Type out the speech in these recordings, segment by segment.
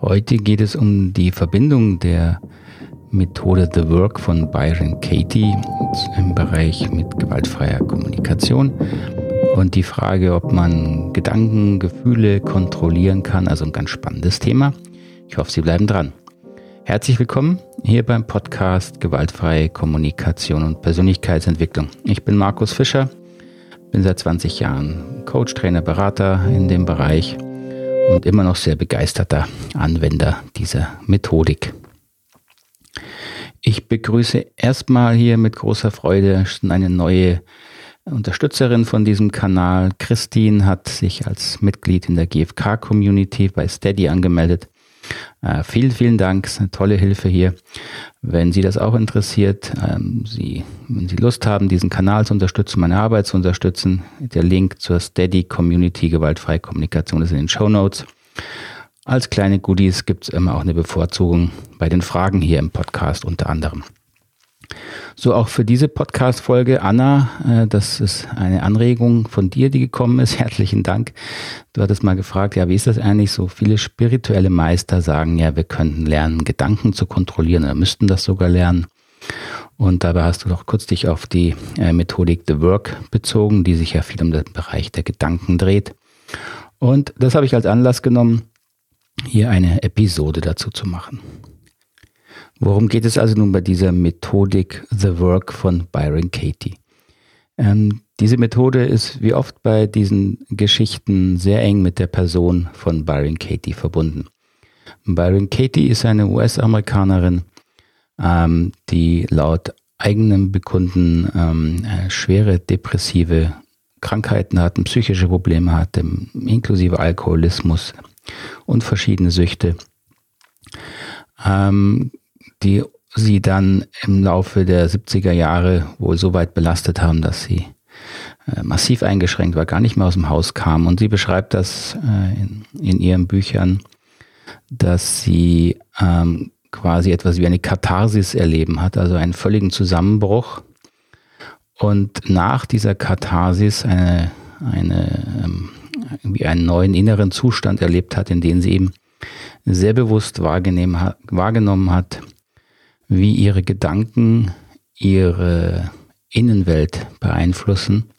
Heute geht es um die Verbindung der Methode The Work von Byron Katie im Bereich mit gewaltfreier Kommunikation und die Frage, ob man Gedanken, Gefühle kontrollieren kann. Also ein ganz spannendes Thema. Ich hoffe, Sie bleiben dran. Herzlich willkommen hier beim Podcast Gewaltfreie Kommunikation und Persönlichkeitsentwicklung. Ich bin Markus Fischer, bin seit 20 Jahren Coach, Trainer, Berater in dem Bereich und immer noch sehr begeisterter Anwender dieser Methodik. Ich begrüße erstmal hier mit großer Freude eine neue Unterstützerin von diesem Kanal. Christine hat sich als Mitglied in der GFK-Community bei Steady angemeldet. Äh, vielen, vielen Dank. ist eine tolle Hilfe hier. Wenn Sie das auch interessiert, ähm, Sie, wenn Sie Lust haben, diesen Kanal zu unterstützen, meine Arbeit zu unterstützen, der Link zur Steady Community Gewaltfreie Kommunikation ist in den Show Notes. Als kleine Goodies gibt es immer auch eine Bevorzugung bei den Fragen hier im Podcast unter anderem. So auch für diese Podcast-Folge, Anna, äh, das ist eine Anregung von dir, die gekommen ist. Herzlichen Dank. Du hattest mal gefragt, ja, wie ist das eigentlich? So viele spirituelle Meister sagen ja, wir könnten lernen, Gedanken zu kontrollieren oder müssten das sogar lernen. Und dabei hast du doch kurz dich auf die äh, Methodik The Work bezogen, die sich ja viel um den Bereich der Gedanken dreht. Und das habe ich als Anlass genommen, hier eine Episode dazu zu machen. Worum geht es also nun bei dieser Methodik The Work von Byron Katie? Ähm, diese Methode ist wie oft bei diesen Geschichten sehr eng mit der Person von Byron Katie verbunden. Byron Katie ist eine US-Amerikanerin, ähm, die laut eigenem Bekunden ähm, äh, schwere depressive Krankheiten hat, psychische Probleme hat, inklusive Alkoholismus und verschiedene Süchte. Ähm, die sie dann im Laufe der 70er Jahre wohl so weit belastet haben, dass sie äh, massiv eingeschränkt war, gar nicht mehr aus dem Haus kam. Und sie beschreibt das äh, in, ihren Büchern, dass sie ähm, quasi etwas wie eine Katharsis erleben hat, also einen völligen Zusammenbruch. Und nach dieser Katharsis eine, eine, ähm, einen neuen inneren Zustand erlebt hat, in dem sie eben sehr bewusst wahrgenommen hat, wie ihre Gedanken ihre Innenwelt beeinflussen.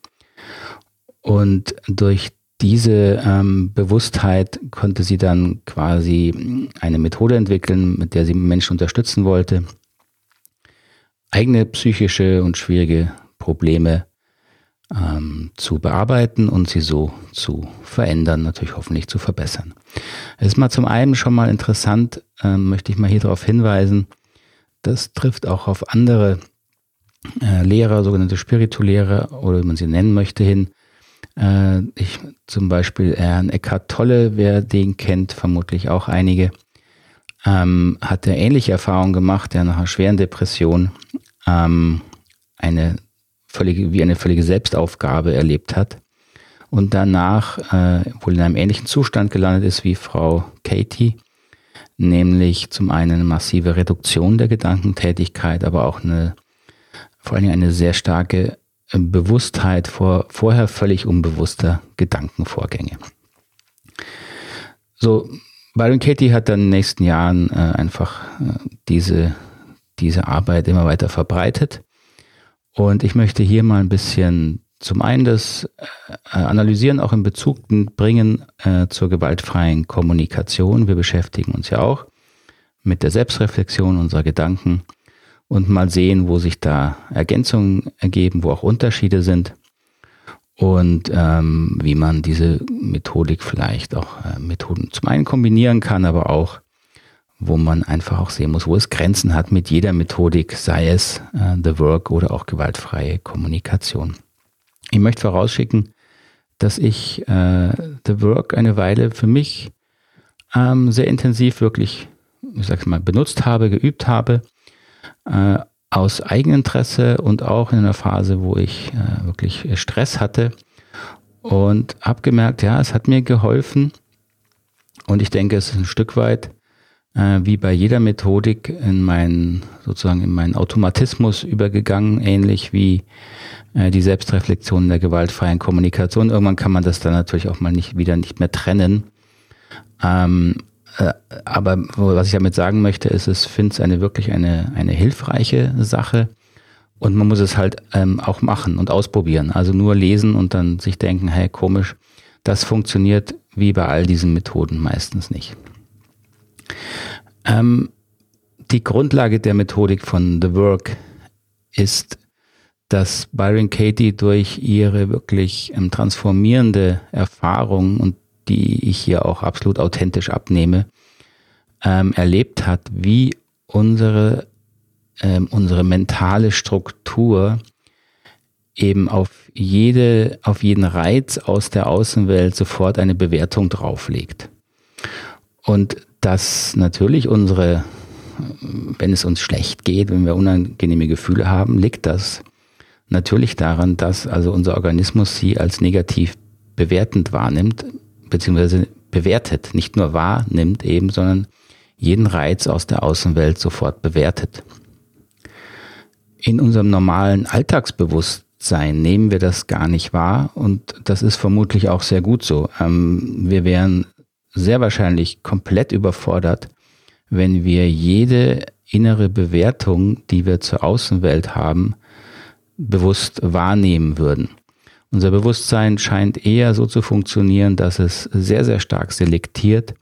Und durch diese ähm, Bewusstheit konnte sie dann quasi eine Methode entwickeln, mit der sie Menschen unterstützen wollte, eigene psychische und schwierige Probleme ähm, zu bearbeiten und sie so zu verändern, natürlich hoffentlich zu verbessern. Es ist mal zum einen schon mal interessant, ähm, möchte ich mal hier darauf hinweisen, das trifft auch auf andere äh, Lehrer, sogenannte Spirituellehrer oder wie man sie nennen möchte, hin. Äh, ich zum Beispiel Herrn Eckhart Tolle, wer den kennt, vermutlich auch einige, ähm, hat er ähnliche Erfahrungen gemacht, der nach einer schweren Depression ähm, eine völlige, wie eine völlige Selbstaufgabe erlebt hat und danach äh, wohl in einem ähnlichen Zustand gelandet ist wie Frau Katie nämlich zum einen eine massive Reduktion der Gedankentätigkeit, aber auch eine, vor allem eine sehr starke äh, Bewusstheit vor vorher völlig unbewusster Gedankenvorgänge. So, Byron Katie hat dann in den nächsten Jahren äh, einfach äh, diese, diese Arbeit immer weiter verbreitet. Und ich möchte hier mal ein bisschen zum einen das äh, Analysieren auch in Bezug bringen äh, zur gewaltfreien Kommunikation. Wir beschäftigen uns ja auch mit der Selbstreflexion unserer Gedanken und mal sehen, wo sich da Ergänzungen ergeben, wo auch Unterschiede sind und ähm, wie man diese Methodik vielleicht auch äh, Methoden zum einen kombinieren kann, aber auch wo man einfach auch sehen muss, wo es Grenzen hat mit jeder Methodik, sei es äh, The Work oder auch gewaltfreie Kommunikation. Ich möchte vorausschicken, dass ich äh, The Work eine Weile für mich ähm, sehr intensiv wirklich, ich sag's mal, benutzt habe, geübt habe, äh, aus Eigeninteresse und auch in einer Phase, wo ich äh, wirklich Stress hatte und habe gemerkt, ja, es hat mir geholfen und ich denke, es ist ein Stück weit äh, wie bei jeder Methodik in meinen sozusagen in meinen Automatismus übergegangen, ähnlich wie die Selbstreflexion der gewaltfreien Kommunikation. Irgendwann kann man das dann natürlich auch mal nicht wieder nicht mehr trennen. Ähm, äh, aber was ich damit sagen möchte, ist, es finde es eine wirklich eine, eine hilfreiche Sache. Und man muss es halt ähm, auch machen und ausprobieren. Also nur lesen und dann sich denken, hey, komisch, das funktioniert wie bei all diesen Methoden meistens nicht. Ähm, die Grundlage der Methodik von The Work ist, dass Byron Katie durch ihre wirklich ähm, transformierende Erfahrung und die ich hier auch absolut authentisch abnehme, ähm, erlebt hat, wie unsere, ähm, unsere mentale Struktur eben auf jede, auf jeden Reiz aus der Außenwelt sofort eine Bewertung drauflegt. Und dass natürlich unsere, wenn es uns schlecht geht, wenn wir unangenehme Gefühle haben, liegt das natürlich daran, dass also unser Organismus sie als negativ bewertend wahrnimmt, beziehungsweise bewertet, nicht nur wahrnimmt eben, sondern jeden Reiz aus der Außenwelt sofort bewertet. In unserem normalen Alltagsbewusstsein nehmen wir das gar nicht wahr und das ist vermutlich auch sehr gut so. Ähm, wir wären sehr wahrscheinlich komplett überfordert, wenn wir jede innere Bewertung, die wir zur Außenwelt haben, bewusst wahrnehmen würden. Unser Bewusstsein scheint eher so zu funktionieren, dass es sehr, sehr stark selektiert,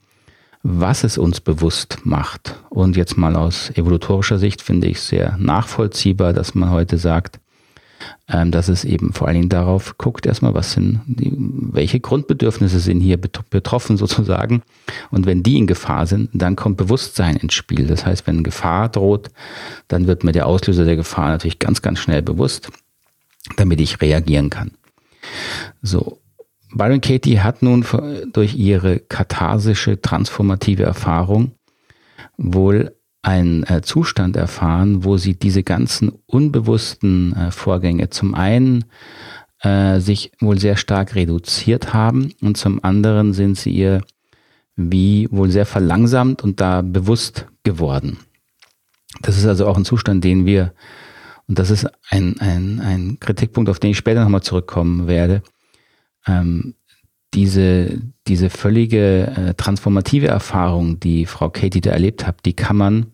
was es uns bewusst macht. Und jetzt mal aus evolutorischer Sicht finde ich sehr nachvollziehbar, dass man heute sagt, ähm, dass es eben vor allen Dingen darauf guckt, erstmal, was sind die, welche Grundbedürfnisse sind hier betroffen sozusagen. Und wenn die in Gefahr sind, dann kommt Bewusstsein ins Spiel. Das heißt, wenn Gefahr droht, dann wird mir der Auslöser der Gefahr natürlich ganz, ganz schnell bewusst, damit ich reagieren kann. So. Byron Katie hat nun durch ihre katharsische, transformative Erfahrung wohl einen äh, Zustand erfahren, wo sie diese ganzen unbewussten äh, Vorgänge zum einen äh, sich wohl sehr stark reduziert haben und zum anderen sind sie ihr wie wohl sehr verlangsamt und da bewusst geworden. Das ist also auch ein Zustand, den wir, und das ist ein, ein, ein Kritikpunkt, auf den ich später nochmal zurückkommen werde, ähm, diese, diese völlige äh, transformative Erfahrung, die Frau Katie da erlebt hat, die kann man,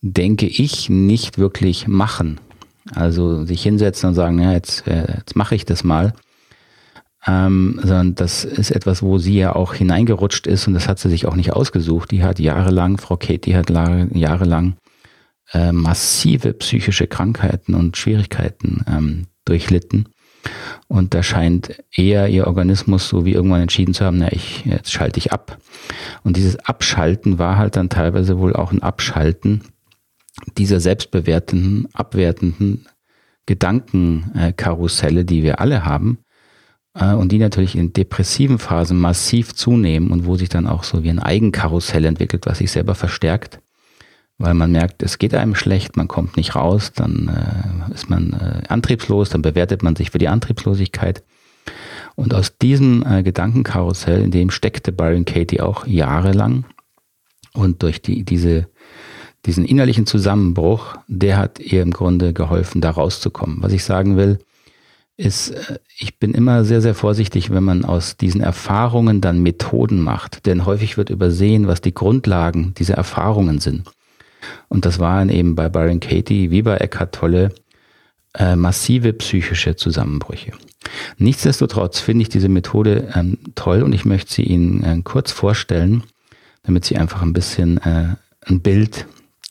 denke ich, nicht wirklich machen. Also sich hinsetzen und sagen, ja, jetzt, äh, jetzt mache ich das mal. Ähm, sondern das ist etwas, wo sie ja auch hineingerutscht ist und das hat sie sich auch nicht ausgesucht. Die hat jahrelang, Frau Katie hat jahrelang äh, massive psychische Krankheiten und Schwierigkeiten ähm, durchlitten und da scheint eher ihr Organismus so wie irgendwann entschieden zu haben, na, ich, jetzt schalte ich ab. Und dieses Abschalten war halt dann teilweise wohl auch ein Abschalten dieser selbstbewertenden, abwertenden Gedankenkarusselle, die wir alle haben. Äh, und die natürlich in depressiven Phasen massiv zunehmen und wo sich dann auch so wie ein Eigenkarussell entwickelt, was sich selber verstärkt weil man merkt, es geht einem schlecht, man kommt nicht raus, dann äh, ist man äh, antriebslos, dann bewertet man sich für die Antriebslosigkeit. Und aus diesem äh, Gedankenkarussell, in dem steckte Byron Katie auch jahrelang und durch die, diese, diesen innerlichen Zusammenbruch, der hat ihr im Grunde geholfen, da rauszukommen. Was ich sagen will, ist, äh, ich bin immer sehr, sehr vorsichtig, wenn man aus diesen Erfahrungen dann Methoden macht. Denn häufig wird übersehen, was die Grundlagen dieser Erfahrungen sind. Und das waren eben bei Byron Katie wie bei Eckhart Tolle äh, massive psychische Zusammenbrüche. Nichtsdestotrotz finde ich diese Methode ähm, toll und ich möchte sie Ihnen äh, kurz vorstellen, damit Sie einfach ein bisschen äh, ein Bild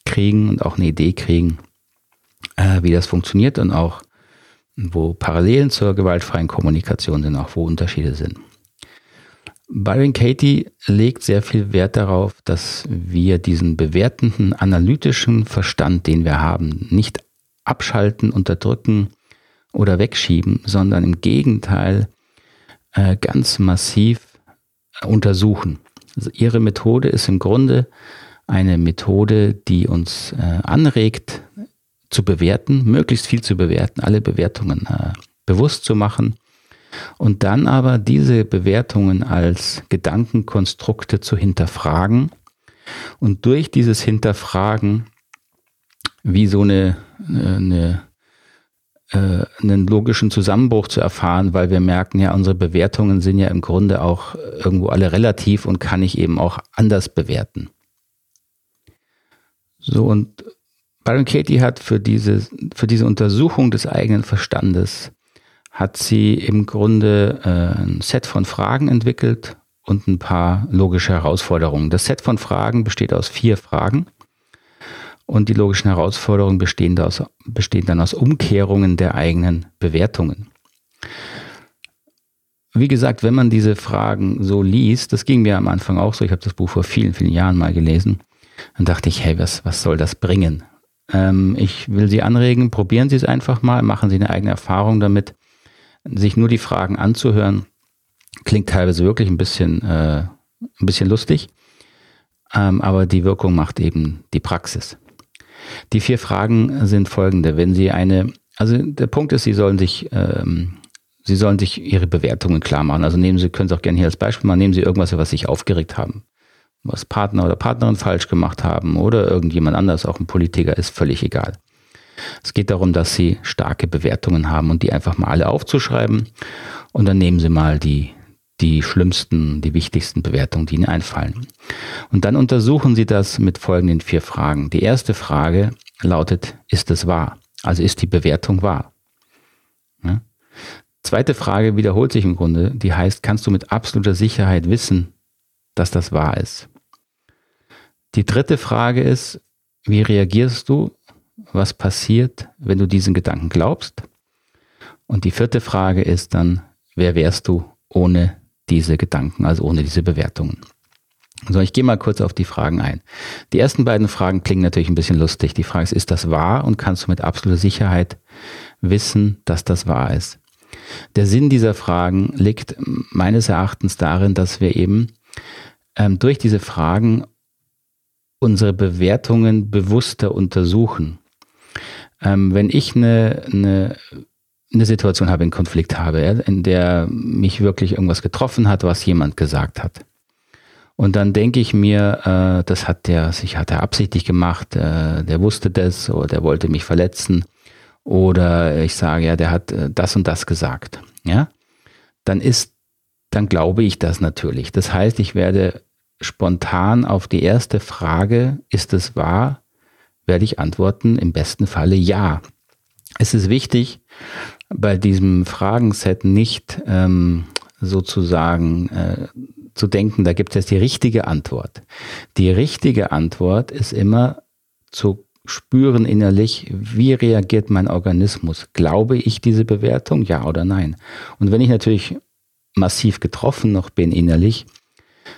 kriegen und auch eine Idee kriegen, äh, wie das funktioniert und auch wo Parallelen zur gewaltfreien Kommunikation sind, auch wo Unterschiede sind. Byron Katie legt sehr viel Wert darauf, dass wir diesen bewertenden, analytischen Verstand, den wir haben, nicht abschalten, unterdrücken oder wegschieben, sondern im Gegenteil äh, ganz massiv äh, untersuchen. Also ihre Methode ist im Grunde eine Methode, die uns äh, anregt zu bewerten, möglichst viel zu bewerten, alle Bewertungen äh, bewusst zu machen und dann aber diese Bewertungen als Gedankenkonstrukte zu hinterfragen und durch dieses Hinterfragen wie so eine, eine äh, einen logischen Zusammenbruch zu erfahren, weil wir merken, ja, unsere Bewertungen sind ja im Grunde auch irgendwo alle relativ und kann ich eben auch anders bewerten. So, und Byron Katie hat für diese, für diese Untersuchung des eigenen Verstandes, hat sie im Grunde äh, ein Set von Fragen entwickelt und ein paar logische Herausforderungen. Das Set von Fragen besteht aus vier Fragen. Und die logischen Herausforderungen bestehen, aus, bestehen dann aus Umkehrungen der eigenen Bewertungen. Wie gesagt, wenn man diese Fragen so liest, das ging mir am Anfang auch so, ich habe das Buch vor vielen, vielen Jahren mal gelesen, dann dachte ich, hey, was, was soll das bringen? Ähm, ich will Sie anregen, probieren Sie es einfach mal, machen Sie eine eigene Erfahrung damit, sich nur die Fragen anzuhören. Klingt teilweise wirklich ein bisschen, äh, ein bisschen lustig, ähm, aber die Wirkung macht eben die Praxis. Die vier Fragen sind folgende. Wenn Sie eine, also der Punkt ist, Sie sollen sich, ähm, Sie sollen sich Ihre Bewertungen klar machen. Also nehmen Sie, können Sie auch gerne hier als Beispiel mal, nehmen Sie irgendwas, was Sie aufgeregt haben. Was Partner oder Partnerin falsch gemacht haben oder irgendjemand anders, auch ein Politiker, ist völlig egal. Es geht darum, dass Sie starke Bewertungen haben und die einfach mal alle aufzuschreiben. Und dann nehmen Sie mal die die schlimmsten, die wichtigsten Bewertungen, die Ihnen einfallen. Und dann untersuchen Sie das mit folgenden vier Fragen. Die erste Frage lautet, ist es wahr? Also ist die Bewertung wahr? Ja? Zweite Frage wiederholt sich im Grunde, die heißt, kannst du mit absoluter Sicherheit wissen, dass das wahr ist? Die dritte Frage ist, wie reagierst du? Was passiert, wenn du diesen Gedanken glaubst? Und die vierte Frage ist dann, wer wärst du ohne diese Gedanken, also ohne diese Bewertungen. So, ich gehe mal kurz auf die Fragen ein. Die ersten beiden Fragen klingen natürlich ein bisschen lustig. Die Frage ist, ist das wahr und kannst du mit absoluter Sicherheit wissen, dass das wahr ist? Der Sinn dieser Fragen liegt meines Erachtens darin, dass wir eben ähm, durch diese Fragen unsere Bewertungen bewusster untersuchen. Ähm, wenn ich eine, eine eine Situation habe, einen Konflikt habe, in der mich wirklich irgendwas getroffen hat, was jemand gesagt hat. Und dann denke ich mir, äh, das hat der sich hat er absichtlich gemacht, äh, der wusste das oder der wollte mich verletzen oder ich sage ja, der hat äh, das und das gesagt, ja, dann ist, dann glaube ich das natürlich. Das heißt, ich werde spontan auf die erste Frage, ist es wahr, werde ich antworten im besten Falle ja. Es ist wichtig, bei diesem Fragenset nicht ähm, sozusagen äh, zu denken, da gibt es die richtige Antwort. Die richtige Antwort ist immer zu spüren innerlich, wie reagiert mein Organismus? Glaube ich diese Bewertung, ja oder nein? Und wenn ich natürlich massiv getroffen noch bin innerlich,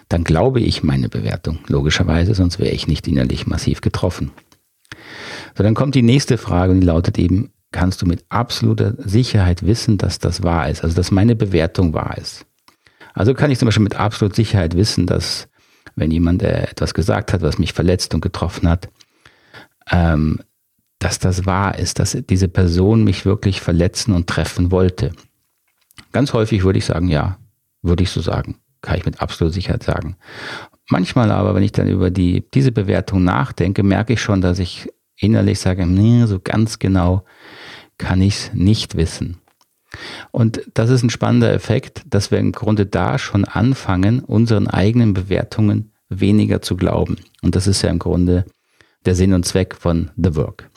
dann glaube ich meine Bewertung, logischerweise, sonst wäre ich nicht innerlich massiv getroffen. So, dann kommt die nächste Frage und die lautet eben, kannst du mit absoluter Sicherheit wissen, dass das wahr ist, also dass meine Bewertung wahr ist. Also kann ich zum Beispiel mit absoluter Sicherheit wissen, dass wenn jemand äh, etwas gesagt hat, was mich verletzt und getroffen hat, ähm, dass das wahr ist, dass diese Person mich wirklich verletzen und treffen wollte. Ganz häufig würde ich sagen, ja, würde ich so sagen, kann ich mit absoluter Sicherheit sagen. Manchmal aber, wenn ich dann über die, diese Bewertung nachdenke, merke ich schon, dass ich innerlich sage, nee, so ganz genau kann ich es nicht wissen. Und das ist ein spannender Effekt, dass wir im Grunde da schon anfangen, unseren eigenen Bewertungen weniger zu glauben. Und das ist ja im Grunde der Sinn und Zweck von The Work.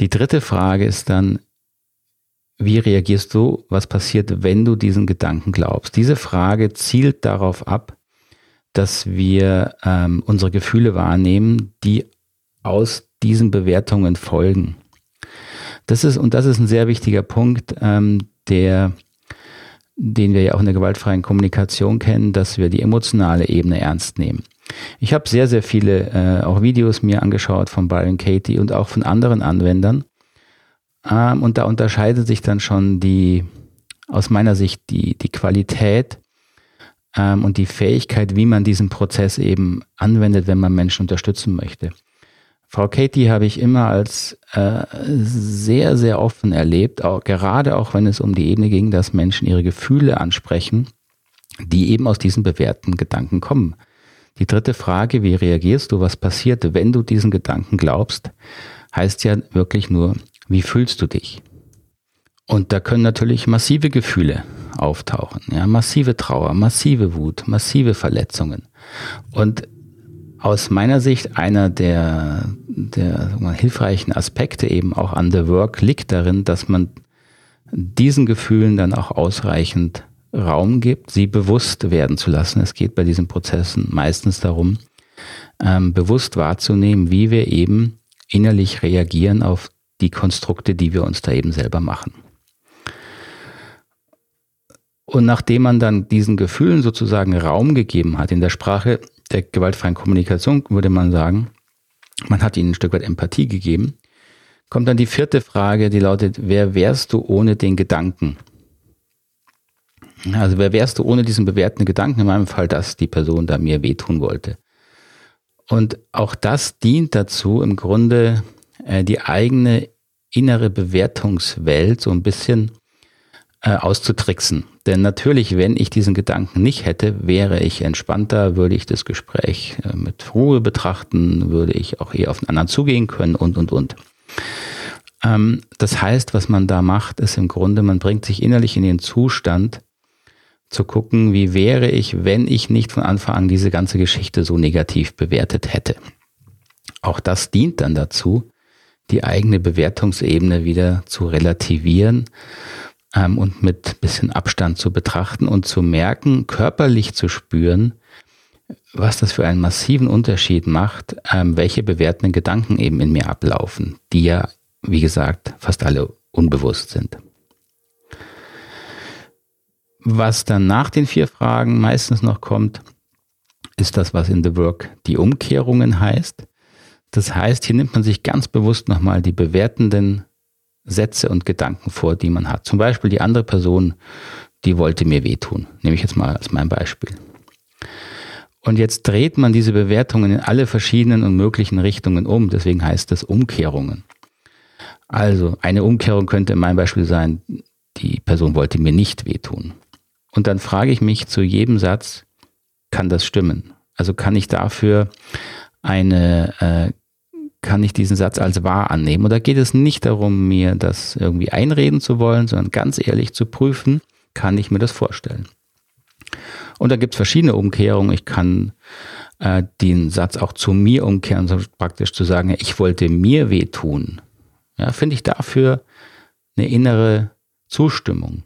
Die dritte Frage ist dann, wie reagierst du, was passiert, wenn du diesen Gedanken glaubst? Diese Frage zielt darauf ab, dass wir ähm, unsere Gefühle wahrnehmen, die aus diesen Bewertungen folgen. Das ist, und das ist ein sehr wichtiger Punkt, ähm, der, den wir ja auch in der gewaltfreien Kommunikation kennen, dass wir die emotionale Ebene ernst nehmen. Ich habe sehr, sehr viele äh, auch Videos mir angeschaut von Byron Katie und auch von anderen Anwendern. Ähm, und da unterscheidet sich dann schon die, aus meiner Sicht, die, die Qualität ähm, und die Fähigkeit, wie man diesen Prozess eben anwendet, wenn man Menschen unterstützen möchte. Frau Katie habe ich immer als äh, sehr, sehr offen erlebt, auch, gerade auch wenn es um die Ebene ging, dass Menschen ihre Gefühle ansprechen, die eben aus diesen bewährten Gedanken kommen. Die dritte Frage, wie reagierst du, was passiert, wenn du diesen Gedanken glaubst, heißt ja wirklich nur, wie fühlst du dich? Und da können natürlich massive Gefühle auftauchen, ja, massive Trauer, massive Wut, massive Verletzungen. Und aus meiner Sicht einer der, der hilfreichen Aspekte eben auch an The Work liegt darin, dass man diesen Gefühlen dann auch ausreichend Raum gibt, sie bewusst werden zu lassen. Es geht bei diesen Prozessen meistens darum, ähm, bewusst wahrzunehmen, wie wir eben innerlich reagieren auf die Konstrukte, die wir uns da eben selber machen. Und nachdem man dann diesen Gefühlen sozusagen Raum gegeben hat, in der Sprache der gewaltfreien Kommunikation würde man sagen, man hat ihnen ein Stück weit Empathie gegeben, kommt dann die vierte Frage, die lautet, wer wärst du ohne den Gedanken? Also wer wärst du ohne diesen bewertenden Gedanken, in meinem Fall, dass die Person da mir wehtun wollte? Und auch das dient dazu, im Grunde äh, die eigene innere Bewertungswelt so ein bisschen äh, auszutricksen. Denn natürlich, wenn ich diesen Gedanken nicht hätte, wäre ich entspannter, würde ich das Gespräch äh, mit Ruhe betrachten, würde ich auch eher auf den anderen zugehen können und, und, und. Ähm, das heißt, was man da macht, ist im Grunde, man bringt sich innerlich in den Zustand, zu gucken, wie wäre ich, wenn ich nicht von Anfang an diese ganze Geschichte so negativ bewertet hätte. Auch das dient dann dazu, die eigene Bewertungsebene wieder zu relativieren ähm, und mit bisschen Abstand zu betrachten und zu merken, körperlich zu spüren, was das für einen massiven Unterschied macht, ähm, welche bewertenden Gedanken eben in mir ablaufen, die ja, wie gesagt, fast alle unbewusst sind. Was dann nach den vier Fragen meistens noch kommt, ist das, was in The Work die Umkehrungen heißt. Das heißt, hier nimmt man sich ganz bewusst nochmal die bewertenden Sätze und Gedanken vor, die man hat. Zum Beispiel die andere Person, die wollte mir wehtun. Nehme ich jetzt mal als mein Beispiel. Und jetzt dreht man diese Bewertungen in alle verschiedenen und möglichen Richtungen um. Deswegen heißt es Umkehrungen. Also eine Umkehrung könnte in meinem Beispiel sein, die Person wollte mir nicht wehtun. Und dann frage ich mich zu jedem Satz, kann das stimmen? Also kann ich dafür eine äh, kann ich diesen Satz als wahr annehmen. Und da geht es nicht darum, mir das irgendwie einreden zu wollen, sondern ganz ehrlich zu prüfen, kann ich mir das vorstellen. Und da gibt es verschiedene Umkehrungen. Ich kann äh, den Satz auch zu mir umkehren, so praktisch zu sagen, ich wollte mir wehtun. Ja, finde ich dafür eine innere Zustimmung.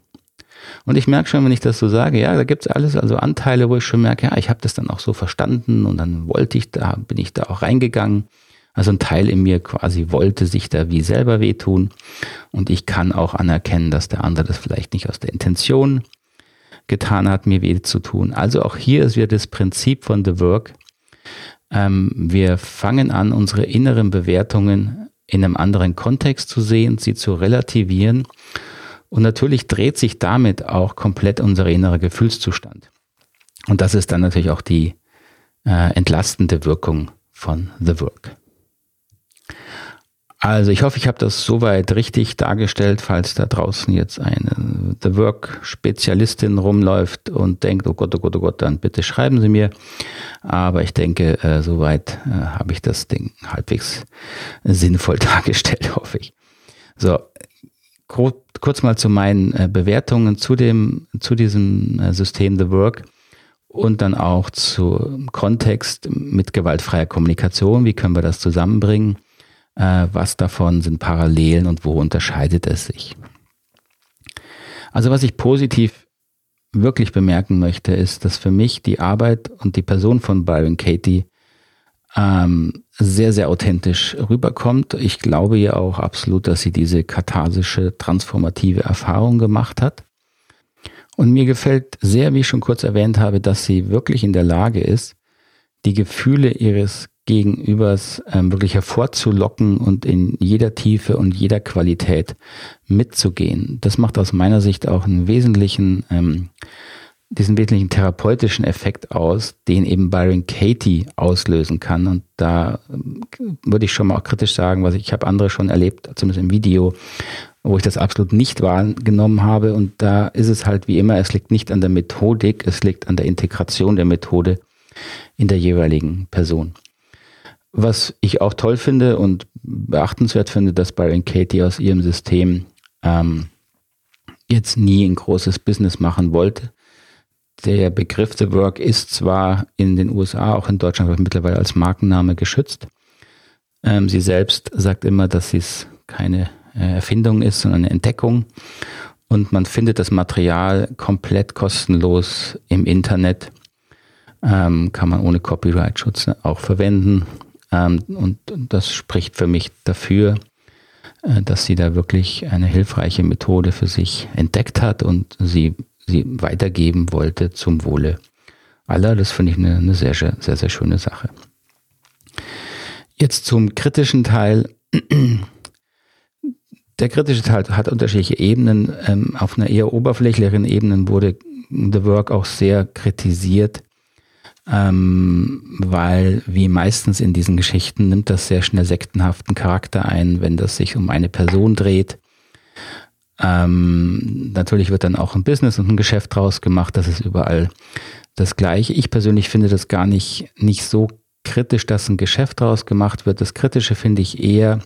Und ich merke schon, wenn ich das so sage, ja, da gibt es alles, also Anteile, wo ich schon merke, ja, ich habe das dann auch so verstanden und dann wollte ich da, bin ich da auch reingegangen. Also ein Teil in mir quasi wollte sich da wie selber wehtun. Und ich kann auch anerkennen, dass der andere das vielleicht nicht aus der Intention getan hat, mir weh zu tun. Also auch hier ist wieder das Prinzip von The Work. Ähm, wir fangen an, unsere inneren Bewertungen in einem anderen Kontext zu sehen, sie zu relativieren. Und natürlich dreht sich damit auch komplett unser innerer Gefühlszustand. Und das ist dann natürlich auch die äh, entlastende Wirkung von The Work. Also ich hoffe, ich habe das soweit richtig dargestellt, falls da draußen jetzt eine The Work-Spezialistin rumläuft und denkt, oh Gott, oh Gott, oh Gott, dann bitte schreiben Sie mir. Aber ich denke, äh, soweit äh, habe ich das Ding halbwegs sinnvoll dargestellt, hoffe ich. So, kurz mal zu meinen äh, Bewertungen zu dem, zu diesem äh, System The Work und dann auch zu Kontext mit gewaltfreier Kommunikation. Wie können wir das zusammenbringen? Äh, was davon sind Parallelen und wo unterscheidet es sich. Also was ich positiv wirklich bemerken möchte, ist, dass für mich die Arbeit und die Person von Byron Katie ähm, sehr, sehr authentisch rüberkommt. Ich glaube ja auch absolut, dass sie diese katharsische, transformative Erfahrung gemacht hat. Und mir gefällt sehr, wie ich schon kurz erwähnt habe, dass sie wirklich in der Lage ist, die Gefühle ihres Gegenübers ähm, wirklich hervorzulocken und in jeder Tiefe und jeder Qualität mitzugehen. Das macht aus meiner Sicht auch einen wesentlichen, ähm, diesen wesentlichen therapeutischen Effekt aus, den eben Byron Katie auslösen kann. Und da ähm, würde ich schon mal auch kritisch sagen, was ich habe andere schon erlebt, zumindest im Video, wo ich das absolut nicht wahrgenommen habe. Und da ist es halt wie immer, es liegt nicht an der Methodik, es liegt an der Integration der Methode in der jeweiligen Person. Was ich auch toll finde und beachtenswert finde, dass Byron Katie aus ihrem System ähm, jetzt nie ein großes Business machen wollte. Der Begriff The Work ist zwar in den USA, auch in Deutschland mittlerweile als Markenname geschützt. Ähm, sie selbst sagt immer, dass es keine äh, Erfindung ist, sondern eine Entdeckung. Und man findet das Material komplett kostenlos im Internet. Ähm, kann man ohne Copyright-Schutz auch verwenden. Ähm, und das spricht für mich dafür, äh, dass sie da wirklich eine hilfreiche Methode für sich entdeckt hat und sie, sie weitergeben wollte zum Wohle aller. Das finde ich eine, eine sehr, sehr, sehr, schöne Sache. Jetzt zum kritischen Teil. Der kritische Teil hat unterschiedliche Ebenen. Ähm, auf einer eher oberflächlicheren Ebene wurde The Work auch sehr kritisiert, ähm, weil wie meistens in diesen Geschichten nimmt das sehr schnell sektenhaften Charakter ein, wenn das sich um eine Person dreht. Ähm, natürlich wird dann auch ein Business und ein Geschäft draus gemacht, das ist überall das Gleiche. Ich persönlich finde das gar nicht, nicht so kritisch, dass ein Geschäft draus gemacht wird. Das Kritische finde ich eher,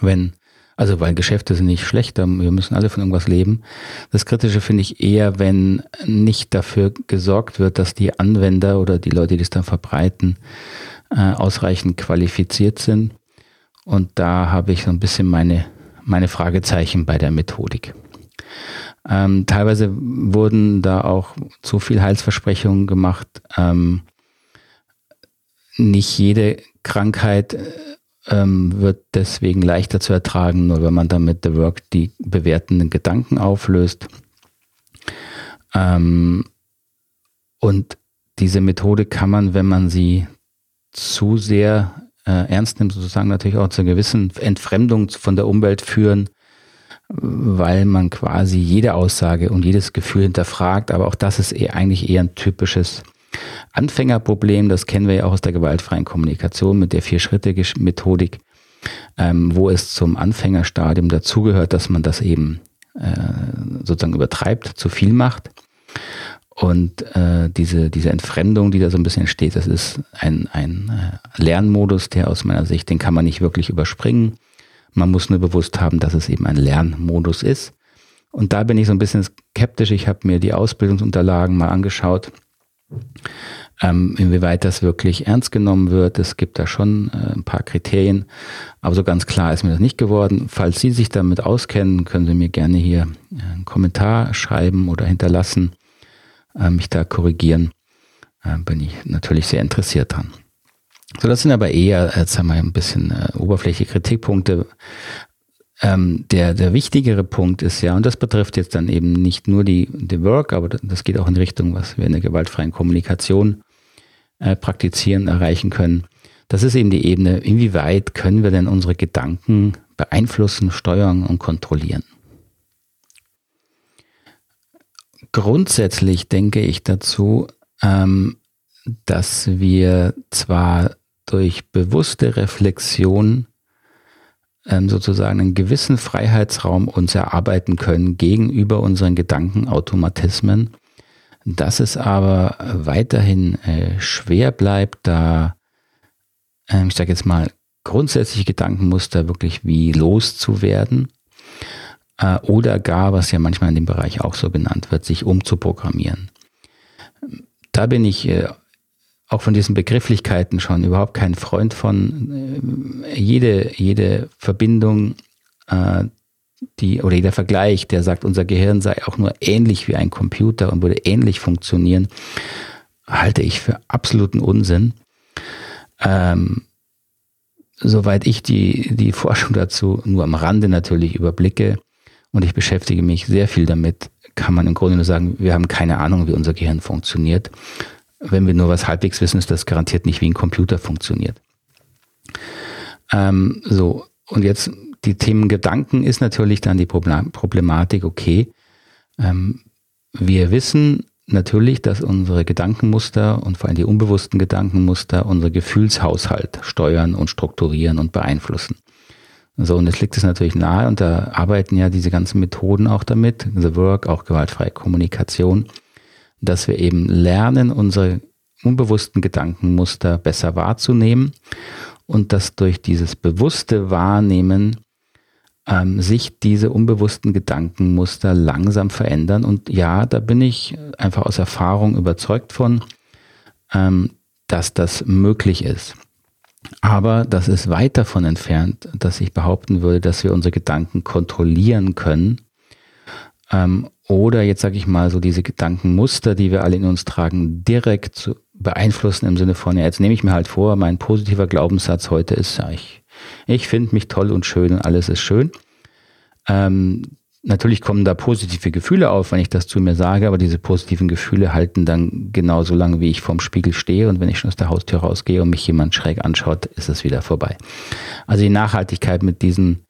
wenn also weil Geschäfte sind nicht schlechter, wir müssen alle von irgendwas leben. Das Kritische finde ich eher, wenn nicht dafür gesorgt wird, dass die Anwender oder die Leute, die es dann verbreiten, äh, ausreichend qualifiziert sind. Und da habe ich so ein bisschen meine, meine Fragezeichen bei der Methodik. Ähm, teilweise wurden da auch zu viel Heilsversprechungen gemacht. Ähm, nicht jede Krankheit ähm, wird deswegen leichter zu ertragen, nur wenn man damit The Work die bewertenden Gedanken auflöst. Ähm, und diese Methode kann man, wenn man sie zu sehr äh, ernst nimmt, sozusagen natürlich auch zu einer gewissen Entfremdung von der Umwelt führen, weil man quasi jede Aussage und jedes Gefühl hinterfragt. Aber auch das ist eher, eigentlich eher ein typisches Anfängerproblem, das kennen wir ja auch aus der gewaltfreien Kommunikation mit der Vier-Schritte-Methodik, ähm, wo es zum Anfängerstadium dazugehört, dass man das eben äh, sozusagen übertreibt, zu viel macht. Und äh, diese, diese Entfremdung, die da so ein bisschen entsteht, das ist ein, ein äh, Lernmodus, der aus meiner Sicht, den kann man nicht wirklich überspringen. Man muss nur bewusst haben, dass es eben ein Lernmodus ist. Und da bin ich so ein bisschen skeptisch. Ich habe mir die Ausbildungsunterlagen mal angeschaut ähm, inwieweit das wirklich ernst genommen wird, es gibt da schon äh, ein paar Kriterien, aber so ganz klar ist mir das nicht geworden. Falls Sie sich damit auskennen, können Sie mir gerne hier äh, einen Kommentar schreiben oder hinterlassen, äh, mich da korrigieren. Äh, bin ich natürlich sehr interessiert dran. So, das sind aber eher, jetzt haben wir ein bisschen äh, oberflächliche Kritikpunkte. Ähm, der, der wichtigere Punkt ist ja, und das betrifft jetzt dann eben nicht nur die, die Work, aber das geht auch in Richtung, was wir in der gewaltfreien Kommunikation äh, praktizieren, erreichen können. Das ist eben die Ebene, inwieweit können wir denn unsere Gedanken beeinflussen, steuern und kontrollieren. Grundsätzlich denke ich dazu, ähm, dass wir zwar durch bewusste Reflexion sozusagen einen gewissen Freiheitsraum uns erarbeiten können gegenüber unseren Gedankenautomatismen. Dass es aber weiterhin äh, schwer bleibt, da, äh, ich sage jetzt mal, grundsätzliche Gedankenmuster wirklich wie loszuwerden äh, oder gar, was ja manchmal in dem Bereich auch so genannt wird, sich umzuprogrammieren. Da bin ich äh, auch von diesen Begrifflichkeiten schon überhaupt kein Freund von. Äh, jede, jede Verbindung, äh, die, oder jeder Vergleich, der sagt, unser Gehirn sei auch nur ähnlich wie ein Computer und würde ähnlich funktionieren, halte ich für absoluten Unsinn. Ähm, soweit ich die, die Forschung dazu nur am Rande natürlich überblicke und ich beschäftige mich sehr viel damit, kann man im Grunde nur sagen, wir haben keine Ahnung, wie unser Gehirn funktioniert wenn wir nur was halbwegs wissen, ist das garantiert nicht wie ein Computer funktioniert. Ähm, so, und jetzt die Themen Gedanken ist natürlich dann die Problematik, okay, ähm, wir wissen natürlich, dass unsere Gedankenmuster und vor allem die unbewussten Gedankenmuster unser Gefühlshaushalt steuern und strukturieren und beeinflussen. So, und jetzt liegt es natürlich nahe, und da arbeiten ja diese ganzen Methoden auch damit, The Work, auch gewaltfreie Kommunikation, dass wir eben lernen, unsere unbewussten Gedankenmuster besser wahrzunehmen und dass durch dieses bewusste Wahrnehmen ähm, sich diese unbewussten Gedankenmuster langsam verändern. Und ja, da bin ich einfach aus Erfahrung überzeugt von, ähm, dass das möglich ist. Aber das ist weit davon entfernt, dass ich behaupten würde, dass wir unsere Gedanken kontrollieren können. Ähm, oder jetzt sage ich mal so diese Gedankenmuster, die wir alle in uns tragen, direkt zu beeinflussen im Sinne von, ja, jetzt nehme ich mir halt vor, mein positiver Glaubenssatz heute ist, ja, ich, ich finde mich toll und schön und alles ist schön. Ähm, natürlich kommen da positive Gefühle auf, wenn ich das zu mir sage, aber diese positiven Gefühle halten dann genauso lange, wie ich vorm Spiegel stehe und wenn ich schon aus der Haustür rausgehe und mich jemand schräg anschaut, ist es wieder vorbei. Also die Nachhaltigkeit mit diesen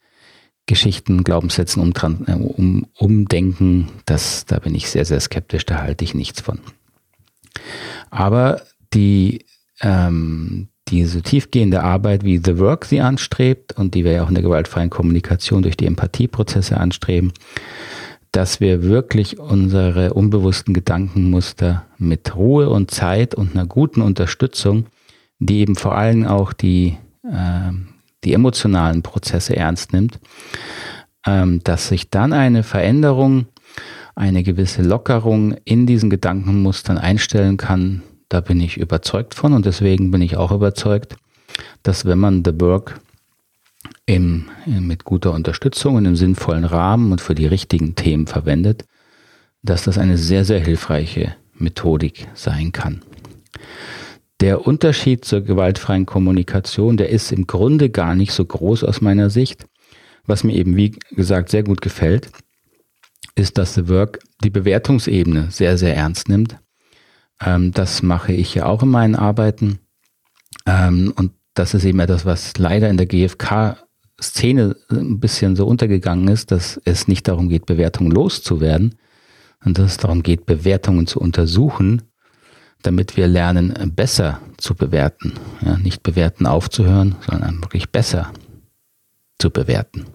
Geschichten, Glaubenssätzen um, äh, um, umdenken, das, da bin ich sehr, sehr skeptisch, da halte ich nichts von. Aber die, ähm, diese tiefgehende Arbeit, wie The Work sie anstrebt und die wir ja auch in der gewaltfreien Kommunikation durch die Empathieprozesse anstreben, dass wir wirklich unsere unbewussten Gedankenmuster mit Ruhe und Zeit und einer guten Unterstützung, die eben vor allem auch die, äh, die emotionalen Prozesse ernst nimmt, ähm, dass sich dann eine Veränderung, eine gewisse Lockerung in diesen Gedankenmustern einstellen kann, da bin ich überzeugt von und deswegen bin ich auch überzeugt, dass wenn man The Work im, mit guter Unterstützung und im sinnvollen Rahmen und für die richtigen Themen verwendet, dass das eine sehr, sehr hilfreiche Methodik sein kann. Der Unterschied zur gewaltfreien Kommunikation, der ist im Grunde gar nicht so groß aus meiner Sicht. Was mir eben, wie gesagt, sehr gut gefällt, ist, dass The Work die Bewertungsebene sehr, sehr ernst nimmt ähm, das mache ich ja auch in meinen Arbeiten. Ähm, und das ist eben etwas, was leider in der GfK-Szene ein bisschen so untergegangen ist, dass es nicht darum geht, Bewertungen loszuwerden, und dass es darum geht, Bewertungen zu untersuchen, damit wir lernen, besser zu bewerten. Ja, nicht bewerten aufzuhören, sondern wirklich besser zu bewerten.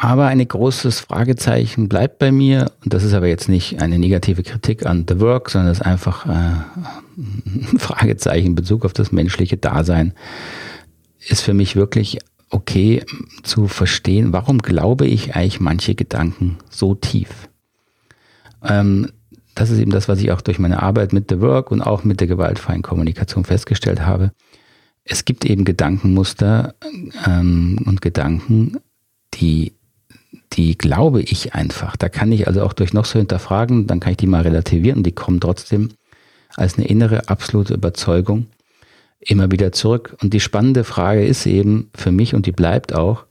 Aber ein großes Fragezeichen bleibt bei mir, und das ist aber jetzt nicht eine negative Kritik an The Work, sondern das ist einfach äh, ein Fragezeichen in Bezug auf das menschliche Dasein, ist für mich wirklich okay zu verstehen, warum glaube ich eigentlich manche Gedanken so tief. Ähm, das ist eben das, was ich auch durch meine Arbeit mit The Work und auch mit der gewaltfreien Kommunikation festgestellt habe. Es gibt eben Gedankenmuster ähm, und Gedanken, die die glaube ich einfach. Da kann ich also auch durch noch so hinterfragen, dann kann ich die mal relativieren und die kommen trotzdem als eine innere absolute Überzeugung immer wieder zurück. Und die spannende Frage ist eben für mich und die bleibt auch,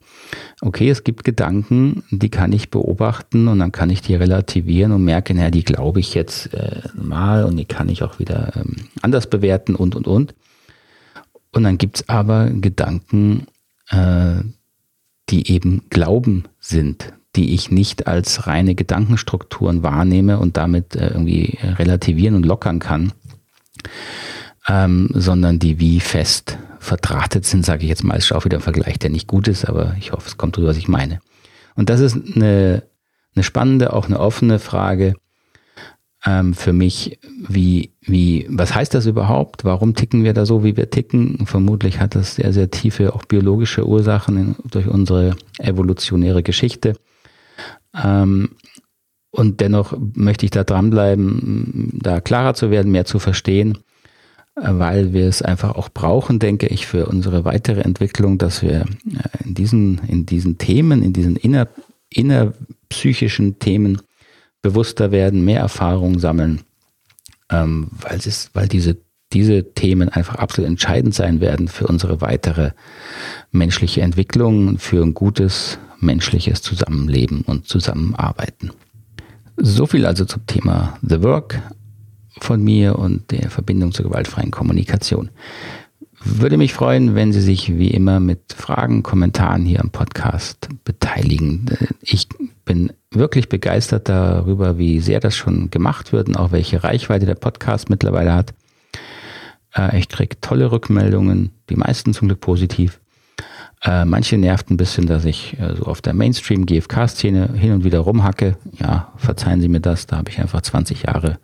okay, es gibt Gedanken, die kann ich beobachten und dann kann ich die relativieren und merke, naja, die glaube ich jetzt äh, mal und die kann ich auch wieder ähm, anders bewerten und, und, und. Und dann gibt's aber Gedanken, äh, die eben Glauben sind, die ich nicht als reine Gedankenstrukturen wahrnehme und damit äh, irgendwie relativieren und lockern kann, ähm, sondern die wie fest verdrahtet sind, sage ich jetzt mal, ist auch wieder ein Vergleich, der nicht gut ist, aber ich hoffe, es kommt drüber, was ich meine. Und das ist eine, eine spannende, auch eine offene Frage, ähm, für mich, wie, wie, was heißt das überhaupt? Warum ticken wir da so, wie wir ticken? Vermutlich hat das sehr, sehr tiefe, auch biologische Ursachen in, durch unsere evolutionäre Geschichte. Ähm, und dennoch möchte ich da dranbleiben, da klarer zu werden, mehr zu verstehen, weil wir es einfach auch brauchen, denke ich, für unsere weitere Entwicklung, dass wir äh, in diesen, in diesen Themen, in diesen inner, innerpsychischen Themen bewusster werden, mehr Erfahrung sammeln, ähm, weil, es, weil diese, diese Themen einfach absolut entscheidend sein werden für unsere weitere menschliche Entwicklung, für ein gutes menschliches Zusammenleben und Zusammenarbeiten. So viel also zum Thema The Work von mir und der Verbindung zur gewaltfreien Kommunikation. Würde mich freuen, wenn Sie sich wie immer mit Fragen, Kommentaren hier am Podcast beteiligen. Ich bin wirklich begeistert darüber, wie sehr das schon gemacht wird und auch welche Reichweite der Podcast mittlerweile hat. Äh, ich kriege tolle Rückmeldungen, die meisten zum Glück positiv. Äh, manche nervt ein bisschen, dass ich äh, so auf der Mainstream-GFK-Szene hin und wieder rumhacke. Ja, verzeihen Sie mir das, da habe ich einfach 20 Jahre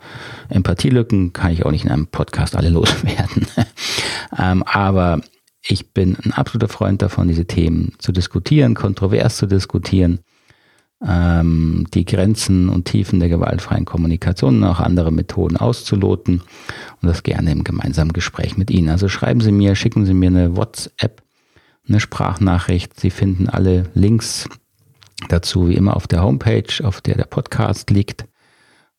Empathielücken, kann ich auch nicht in einem Podcast alle loswerden. Ähm, aber ich bin ein absoluter Freund davon, diese Themen zu diskutieren, kontrovers zu diskutieren, ähm, die Grenzen und Tiefen der gewaltfreien Kommunikation und auch andere Methoden auszuloten und das gerne im gemeinsamen Gespräch mit Ihnen. Also schreiben Sie mir, schicken Sie mir eine WhatsApp, eine Sprachnachricht. Sie finden alle Links dazu wie immer auf der Homepage, auf der der Podcast liegt,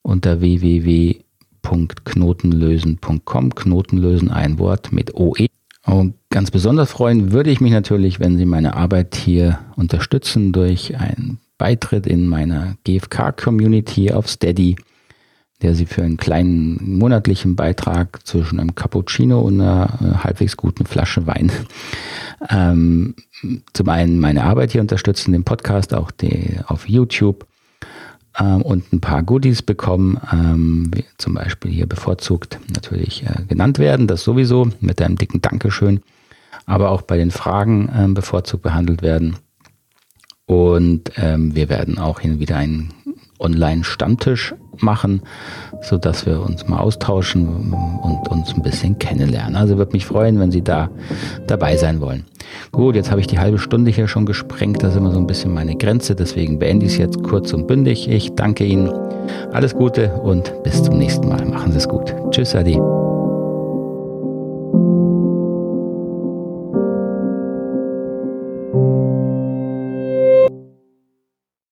unter www.knotenlösen.com. Knotenlösen ein Wort mit OE. Und ganz besonders freuen würde ich mich natürlich, wenn Sie meine Arbeit hier unterstützen durch einen Beitritt in meiner GFK-Community auf Steady, der Sie für einen kleinen monatlichen Beitrag zwischen einem Cappuccino und einer äh, halbwegs guten Flasche Wein ähm, zum einen meine Arbeit hier unterstützen, den Podcast auch die, auf YouTube ähm, und ein paar Goodies bekommen, ähm, wie zum Beispiel hier bevorzugt natürlich äh, genannt werden, das sowieso mit einem dicken Dankeschön, aber auch bei den Fragen äh, bevorzugt behandelt werden. Und ähm, wir werden auch hin und wieder einen Online-Stammtisch machen, so dass wir uns mal austauschen und uns ein bisschen kennenlernen. Also würde mich freuen, wenn Sie da dabei sein wollen. Gut, jetzt habe ich die halbe Stunde hier schon gesprengt. Das ist immer so ein bisschen meine Grenze. Deswegen beende ich es jetzt kurz und bündig. Ich danke Ihnen. Alles Gute und bis zum nächsten Mal. Machen Sie es gut. Tschüss, Adi.